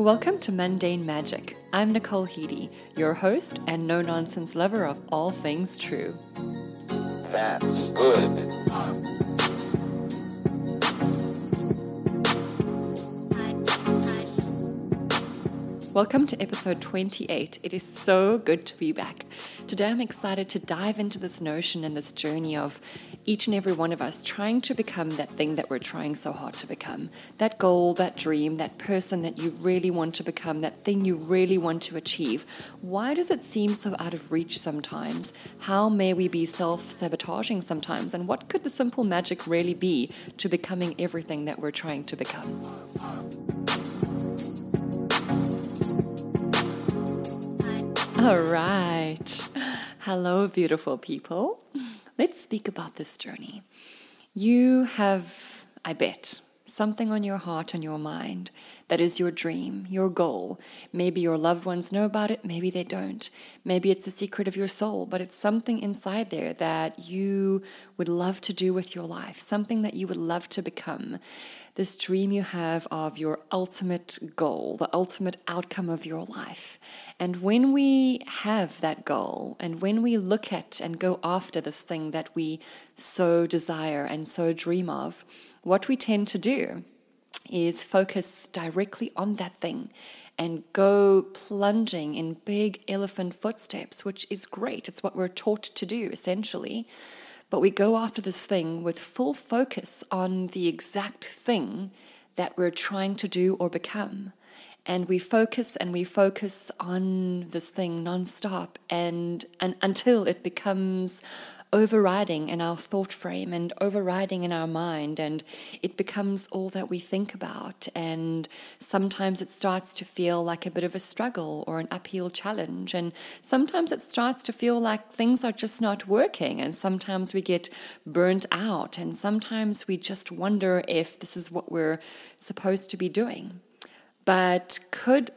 Welcome to Mundane Magic. I'm Nicole Heedy, your host and no nonsense lover of all things true. That's good. Welcome to episode 28. It is so good to be back. Today I'm excited to dive into this notion and this journey of each and every one of us trying to become that thing that we're trying so hard to become. That goal, that dream, that person that you really want to become, that thing you really want to achieve. Why does it seem so out of reach sometimes? How may we be self sabotaging sometimes? And what could the simple magic really be to becoming everything that we're trying to become? All right. Hello, beautiful people. Let's speak about this journey. You have, I bet, something on your heart and your mind that is your dream, your goal. Maybe your loved ones know about it, maybe they don't. Maybe it's a secret of your soul, but it's something inside there that you would love to do with your life, something that you would love to become. This dream you have of your ultimate goal, the ultimate outcome of your life. And when we have that goal, and when we look at and go after this thing that we so desire and so dream of, what we tend to do is focus directly on that thing and go plunging in big elephant footsteps, which is great. It's what we're taught to do, essentially. But we go after this thing with full focus on the exact thing that we're trying to do or become. And we focus and we focus on this thing nonstop and, and until it becomes overriding in our thought frame and overriding in our mind and it becomes all that we think about. And sometimes it starts to feel like a bit of a struggle or an uphill challenge. And sometimes it starts to feel like things are just not working and sometimes we get burnt out and sometimes we just wonder if this is what we're supposed to be doing. But could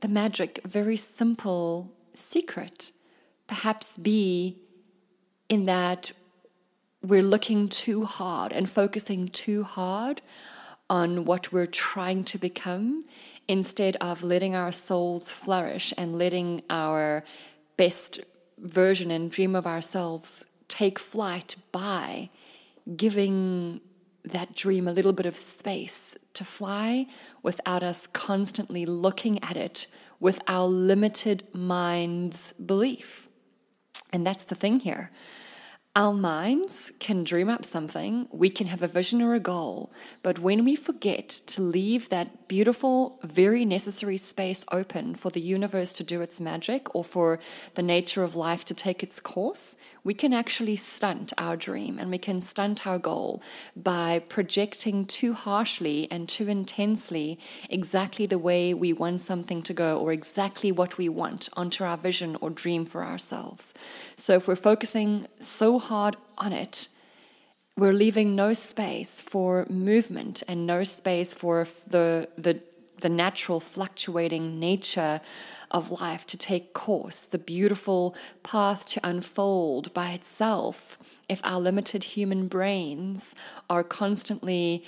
the magic, very simple secret, perhaps be in that we're looking too hard and focusing too hard on what we're trying to become instead of letting our souls flourish and letting our best version and dream of ourselves take flight by giving that dream a little bit of space to fly without us constantly looking at it with our limited mind's belief. And that's the thing here. Our minds can dream up something, we can have a vision or a goal, but when we forget to leave that beautiful, very necessary space open for the universe to do its magic or for the nature of life to take its course, we can actually stunt our dream and we can stunt our goal by projecting too harshly and too intensely exactly the way we want something to go or exactly what we want onto our vision or dream for ourselves. So if we're focusing so hard on it, we're leaving no space for movement and no space for the the the natural fluctuating nature of life to take course, the beautiful path to unfold by itself, if our limited human brains are constantly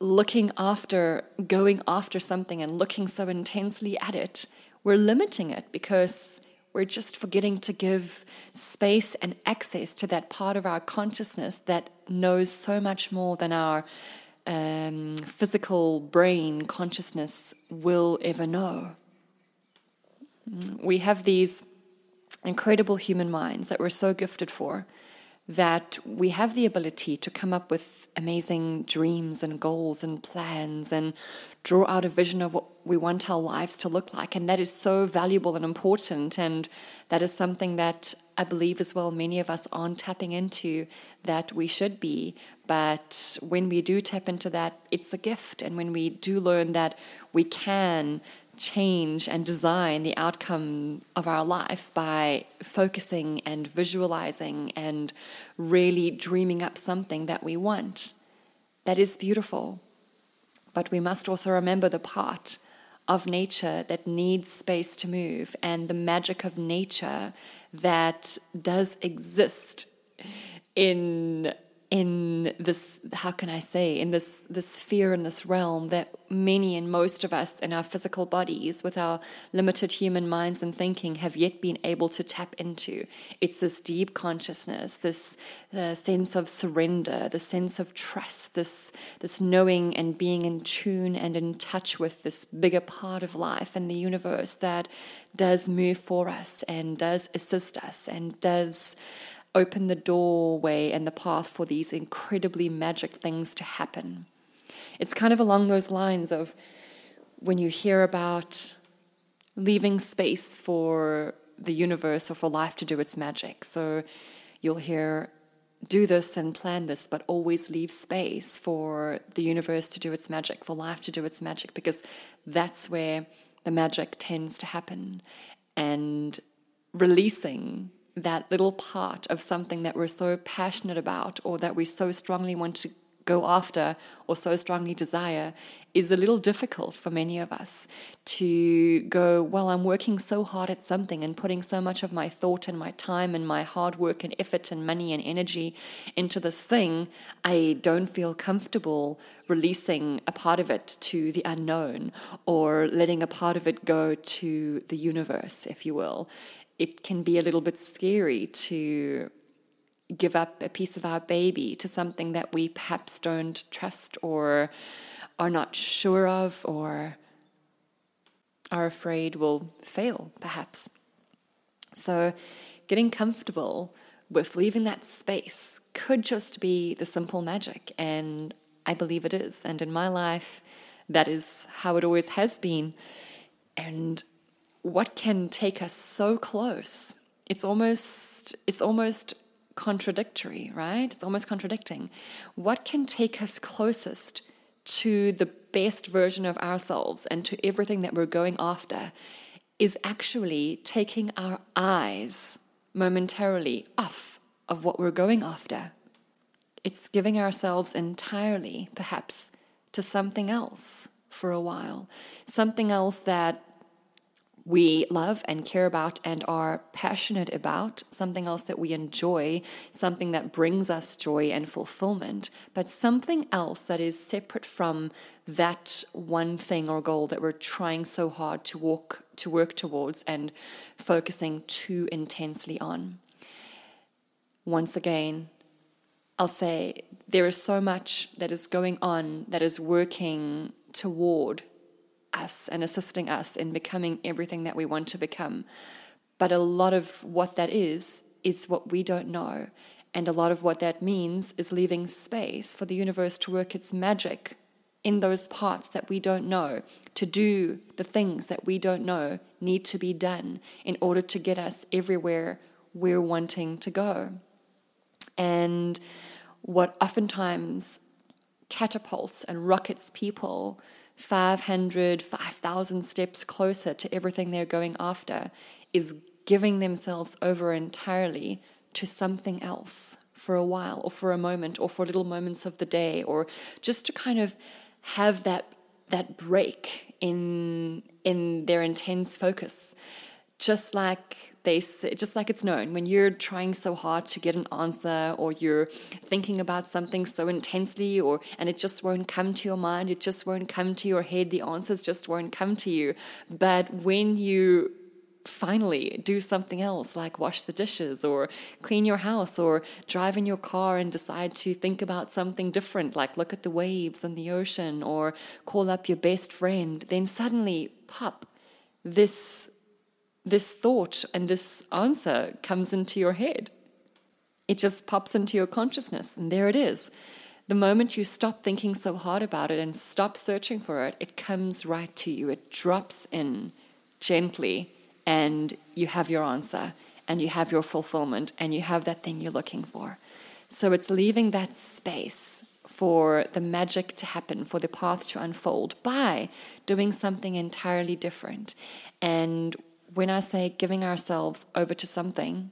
looking after, going after something and looking so intensely at it, we're limiting it because we're just forgetting to give space and access to that part of our consciousness that knows so much more than our um, physical brain consciousness will ever know. We have these incredible human minds that we're so gifted for that we have the ability to come up with amazing dreams and goals and plans and draw out a vision of what we want our lives to look like. And that is so valuable and important. And that is something that I believe as well many of us aren't tapping into that we should be. But when we do tap into that, it's a gift. And when we do learn that we can change and design the outcome of our life by focusing and visualizing and really dreaming up something that we want. That is beautiful. But we must also remember the part of nature that needs space to move and the magic of nature that does exist in in this how can i say in this this sphere in this realm that many and most of us in our physical bodies with our limited human minds and thinking have yet been able to tap into. It's this deep consciousness this uh, sense of surrender the sense of trust this this knowing and being in tune and in touch with this bigger part of life and the universe that does move for us and does assist us and does open the doorway and the path for these incredibly magic things to happen. It's kind of along those lines of when you hear about leaving space for the universe or for life to do its magic. So you'll hear, do this and plan this, but always leave space for the universe to do its magic, for life to do its magic, because that's where the magic tends to happen. And releasing that little part of something that we're so passionate about or that we so strongly want to go after or so strongly desire is a little difficult for many of us to go, well, I'm working so hard at something and putting so much of my thought and my time and my hard work and effort and money and energy into this thing. I don't feel comfortable releasing a part of it to the unknown or letting a part of it go to the universe, if you will it can be a little bit scary to give up a piece of our baby to something that we perhaps don't trust or are not sure of or are afraid will fail, perhaps. So, getting comfortable with leaving that space could just be the simple magic, and I believe it is. And in my life, that is how it always has been. And what can take us so close? It's almost it's almost contradictory, right? It's almost contradicting. What can take us closest to the best version of ourselves and to everything that we're going after is actually taking our eyes momentarily off of what we're going after. It's giving ourselves entirely, perhaps, to something else for a while, something else that we love and care about and are passionate about, something else that we enjoy, something that brings us joy and fulfillment, but something else that is separate from that one thing or goal that we're trying so hard to walk to work towards and focusing too intensely on. Once again, I'll say there is so much that is going on that is working toward us and assisting us in becoming everything that we want to become. But a lot of what that is, is what we don't know. And a lot of what that means is leaving space for the universe to work its magic in those parts that we don't know, to do the things that we don't know need to be done in order to get us everywhere we're wanting to go. And what oftentimes catapults and rockets people 500, 5,000 steps closer to everything they're going after is giving themselves over entirely to something else for a while or for a moment or for little moments of the day or just to kind of have that that break in in their intense focus just like they just like it's known when you're trying so hard to get an answer or you're thinking about something so intensely or and it just won't come to your mind it just won't come to your head the answers just won't come to you. But when you finally do something else like wash the dishes or clean your house or drive in your car and decide to think about something different like look at the waves and the ocean or call up your best friend then suddenly pop this this thought and this answer comes into your head. It just pops into your consciousness, and there it is. The moment you stop thinking so hard about it and stop searching for it, it comes right to you. It drops in gently, and you have your answer, and you have your fulfillment, and you have that thing you're looking for. So it's leaving that space for the magic to happen, for the path to unfold by doing something entirely different. And when I say giving ourselves over to something,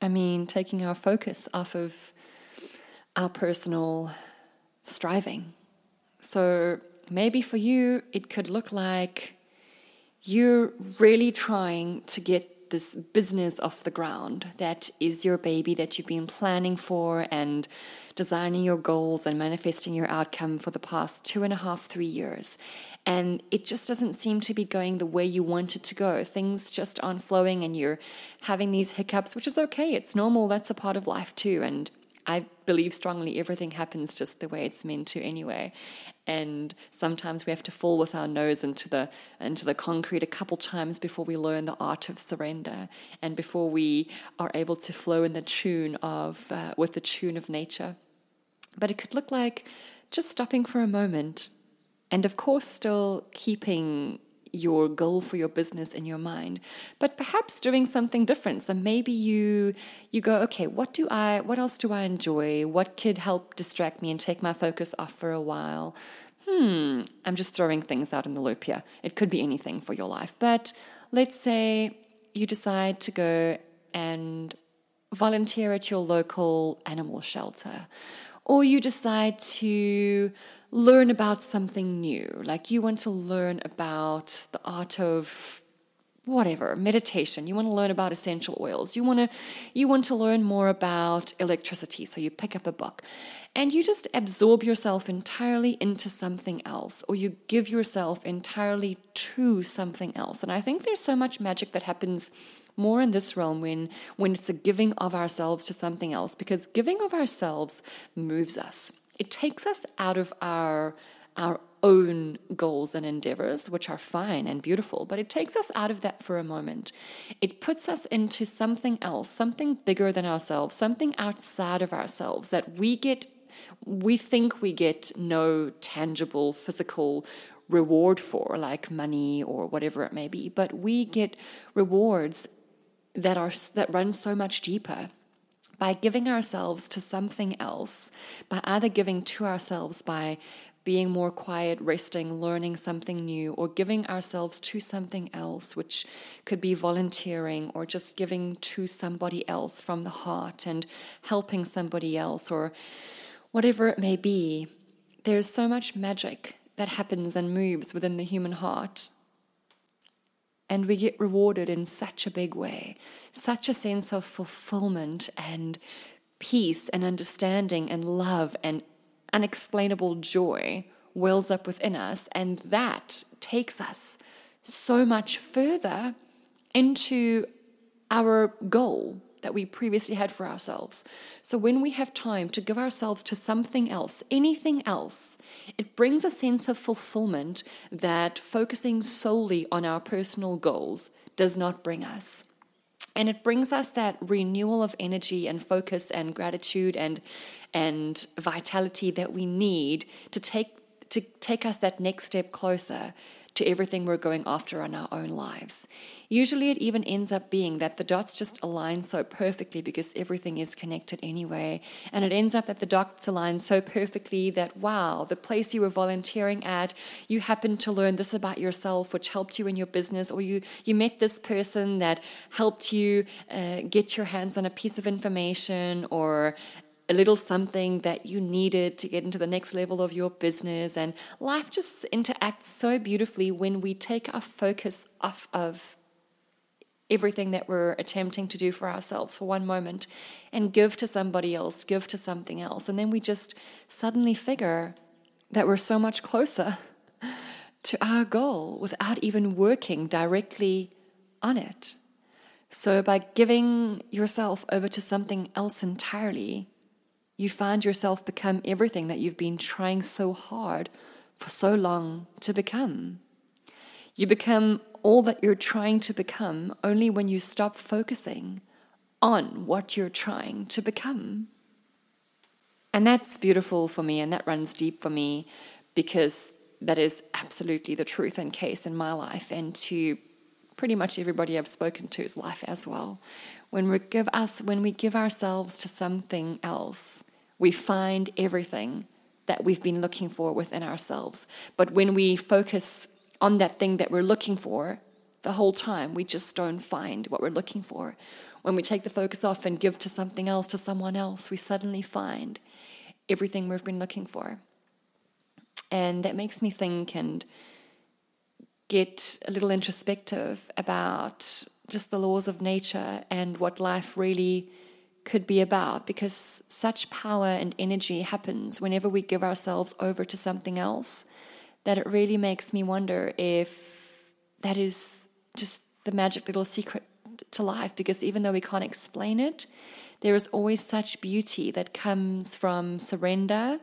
I mean taking our focus off of our personal striving. So maybe for you, it could look like you're really trying to get this business off the ground that is your baby that you've been planning for and designing your goals and manifesting your outcome for the past two and a half, three years. And it just doesn't seem to be going the way you want it to go. Things just aren't flowing and you're having these hiccups, which is okay. It's normal. That's a part of life too. And I believe strongly everything happens just the way it's meant to anyway. And sometimes we have to fall with our nose into the into the concrete a couple times before we learn the art of surrender and before we are able to flow in the tune of uh, with the tune of nature. But it could look like just stopping for a moment and of course still keeping your goal for your business in your mind but perhaps doing something different. So maybe you you go okay what do i what else do i enjoy? What could help distract me and take my focus off for a while? Hmm i'm just throwing things out in the loop here. It could be anything for your life but let's say you decide to go and volunteer at your local animal shelter or you decide to learn about something new. Like you want to learn about the art of whatever meditation. You want to learn about essential oils. You want to you want to learn more about electricity so you pick up a book. And you just absorb yourself entirely into something else or you give yourself entirely to something else. And i think there's so much magic that happens more in this realm when when it's a giving of ourselves to something else because giving of ourselves moves us it takes us out of our our own goals and endeavors, which are fine and beautiful, but it takes us out of that for a moment. It puts us into something else, something bigger than ourselves, something outside of ourselves that we get, we think we get no tangible physical reward for, like money or whatever it may be, but we get rewards that are that run so much deeper by giving ourselves to something else, by either giving to ourselves by being more quiet, resting, learning something new, or giving ourselves to something else, which could be volunteering or just giving to somebody else from the heart and helping somebody else, or whatever it may be. There's so much magic that happens and moves within the human heart. And we get rewarded in such a big way such a sense of fulfillment and peace and understanding and love and unexplainable joy wells up within us. And that takes us so much further into our goal that we previously had for ourselves. So when we have time to give ourselves to something else, anything else, it brings a sense of fulfillment that focusing solely on our personal goals does not bring us. And it brings us that renewal of energy and focus and gratitude and and vitality that we need to take to take us that next step closer to everything we're going after in our own lives. Usually, it even ends up being that the dots just align so perfectly because everything is connected anyway. And it ends up that the dots align so perfectly that, wow, the place you were volunteering at, you happened to learn this about yourself, which helped you in your business, or you, you met this person that helped you uh, get your hands on a piece of information or a little something that you needed to get into the next level of your business. And life just interacts so beautifully when we take our focus off of everything that we're attempting to do for ourselves for one moment and give to somebody else, give to something else. And then we just suddenly figure that we're so much closer to our goal without even working directly on it. So, by giving yourself over to something else entirely, you find yourself become everything that you've been trying so hard for so long to become. You become all that you're trying to become only when you stop focusing on what you're trying to become. And that's beautiful for me, and that runs deep for me because that is absolutely the truth and case in my life and to pretty much everybody I've spoken to's life as well. When we give us when we give ourselves to something else, we find everything that we've been looking for within ourselves. But when we focus on that thing that we're looking for the whole time, we just don't find what we're looking for. When we take the focus off and give to something else, to someone else, we suddenly find everything we've been looking for. And that makes me think and get a little introspective about just the laws of nature and what life really could be about because such power and energy happens whenever we give ourselves over to something else that it really makes me wonder if that is just the magic little secret to life because even though we can't explain it, there is always such beauty that comes from surrender,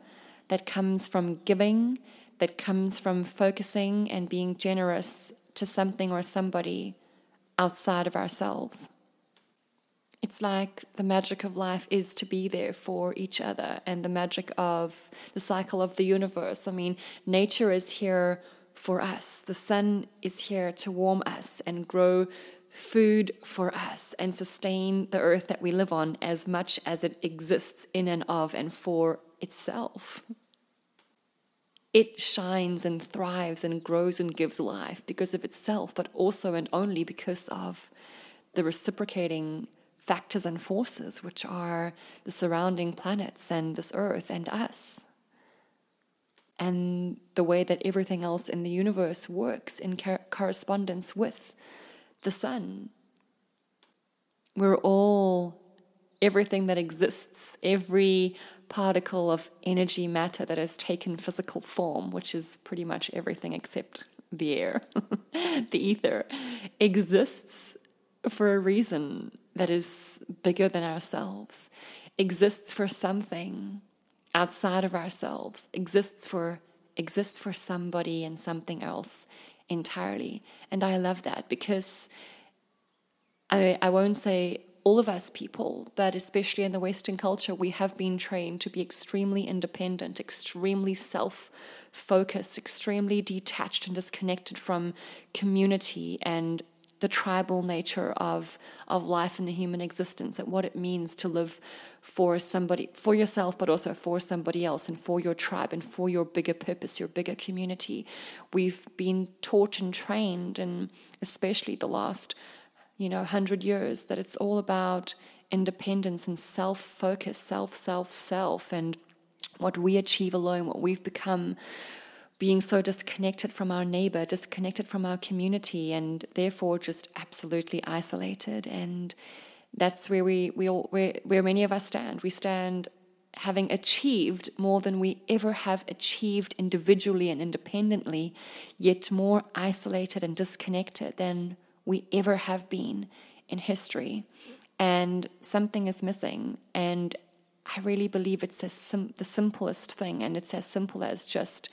that comes from giving, that comes from focusing and being generous to something or somebody outside of ourselves. It's like the magic of life is to be there for each other and the magic of the cycle of the universe. I mean, nature is here for us. The sun is here to warm us and grow food for us and sustain the earth that we live on as much as it exists in and of and for itself. It shines and thrives and grows and gives life because of itself, but also and only because of the reciprocating factors and forces, which are the surrounding planets and this earth and us. And the way that everything else in the universe works in correspondence with the sun. We're all everything that exists, every particle of energy matter that has taken physical form, which is pretty much everything except the air, the ether, exists for a reason that is bigger than ourselves, exists for something outside of ourselves, exists for exists for somebody and something else entirely. And I love that because I I won't say all of us people, but especially in the Western culture, we have been trained to be extremely independent, extremely self focused, extremely detached and disconnected from community and the tribal nature of of life and the human existence and what it means to live for somebody for yourself but also for somebody else and for your tribe and for your bigger purpose your bigger community. We've been taught and trained and especially the last you know 100 years that it's all about independence and self focus self self self and what we achieve alone what we've become being so disconnected from our neighbor, disconnected from our community, and therefore just absolutely isolated. And that's where we, we all, where, where many of us stand. We stand having achieved more than we ever have achieved individually and independently, yet more isolated and disconnected than we ever have been in history. And something is missing. And I really believe it's sim- the simplest thing, and it's as simple as just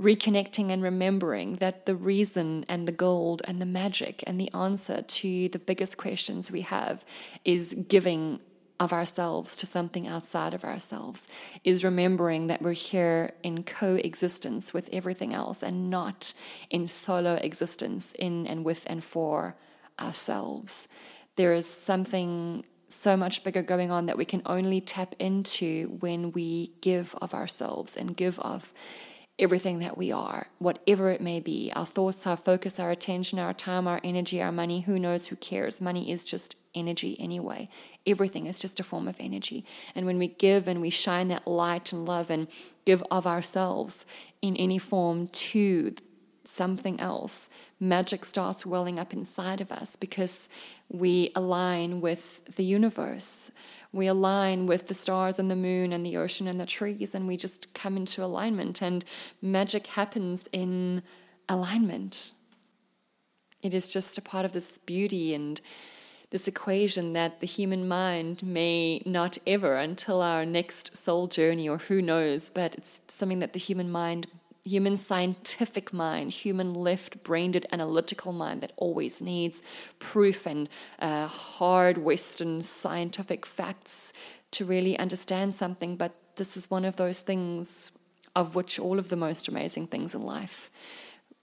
reconnecting and remembering that the reason and the gold and the magic and the answer to the biggest questions we have is giving of ourselves to something outside of ourselves, is remembering that we're here in coexistence with everything else and not in solo existence in and with and for ourselves. There is something so much bigger going on that we can only tap into when we give of ourselves and give of everything that we are, whatever it may be our thoughts, our focus, our attention, our time, our energy, our money. Who knows? Who cares? Money is just energy anyway. Everything is just a form of energy. And when we give and we shine that light and love and give of ourselves in any form to something else, magic starts welling up inside of us because we align with the universe we align with the stars and the moon and the ocean and the trees, and we just come into alignment, and magic happens in alignment. It is just a part of this beauty and this equation that the human mind may not ever until our next soul journey, or who knows, but it's something that the human mind human scientific mind, human left brained analytical mind that always needs proof and uh, hard Western scientific facts to really understand something. But this is one of those things of which all of the most amazing things in life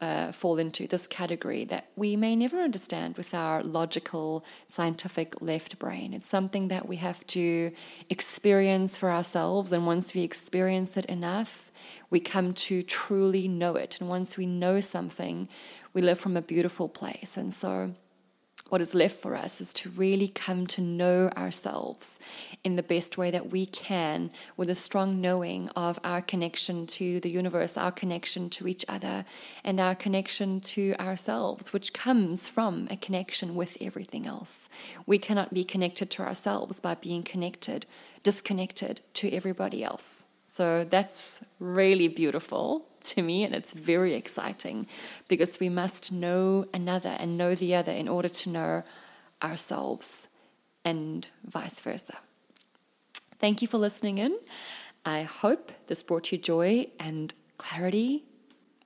uh, fall into this category that we may never understand with our logical, scientific left brain. It's something that we have to experience for ourselves. And once we experience it enough, we come to truly know it. And once we know something, we live from a beautiful place. And so, what is left for us is to really come to know ourselves in the best way that we can, with a strong knowing of our connection to the universe, our connection to each other, and our connection to ourselves, which comes from a connection with everything else. We cannot be connected to ourselves by being connected, disconnected to everybody else. So that's really beautiful to me, and it's very exciting because we must know another and know the other in order to know ourselves and vice versa. Thank you for listening in. I hope this brought you joy and clarity.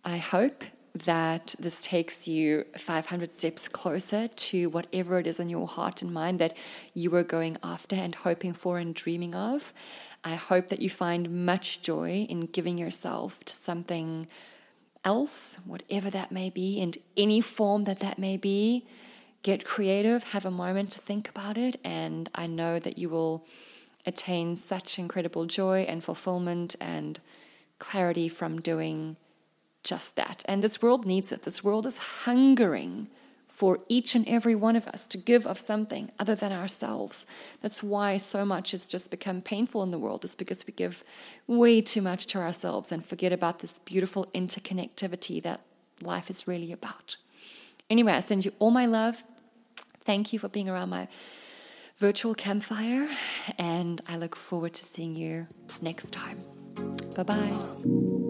I hope that this takes you 500 steps closer to whatever it is in your heart and mind that you are going after and hoping for and dreaming of. I hope that you find much joy in giving yourself to something else, whatever that may be, in any form that that may be. Get creative, have a moment to think about it, and I know that you will attain such incredible joy and fulfillment and clarity from doing just that. And this world needs it. This world is hungering for each and every one of us to give of something other than ourselves. That's why so much has just become painful in the world, is because we give way too much to ourselves and forget about this beautiful interconnectivity that life is really about. Anyway, I send you all my love. Thank you for being around my virtual campfire, and I look forward to seeing you next time. Bye bye.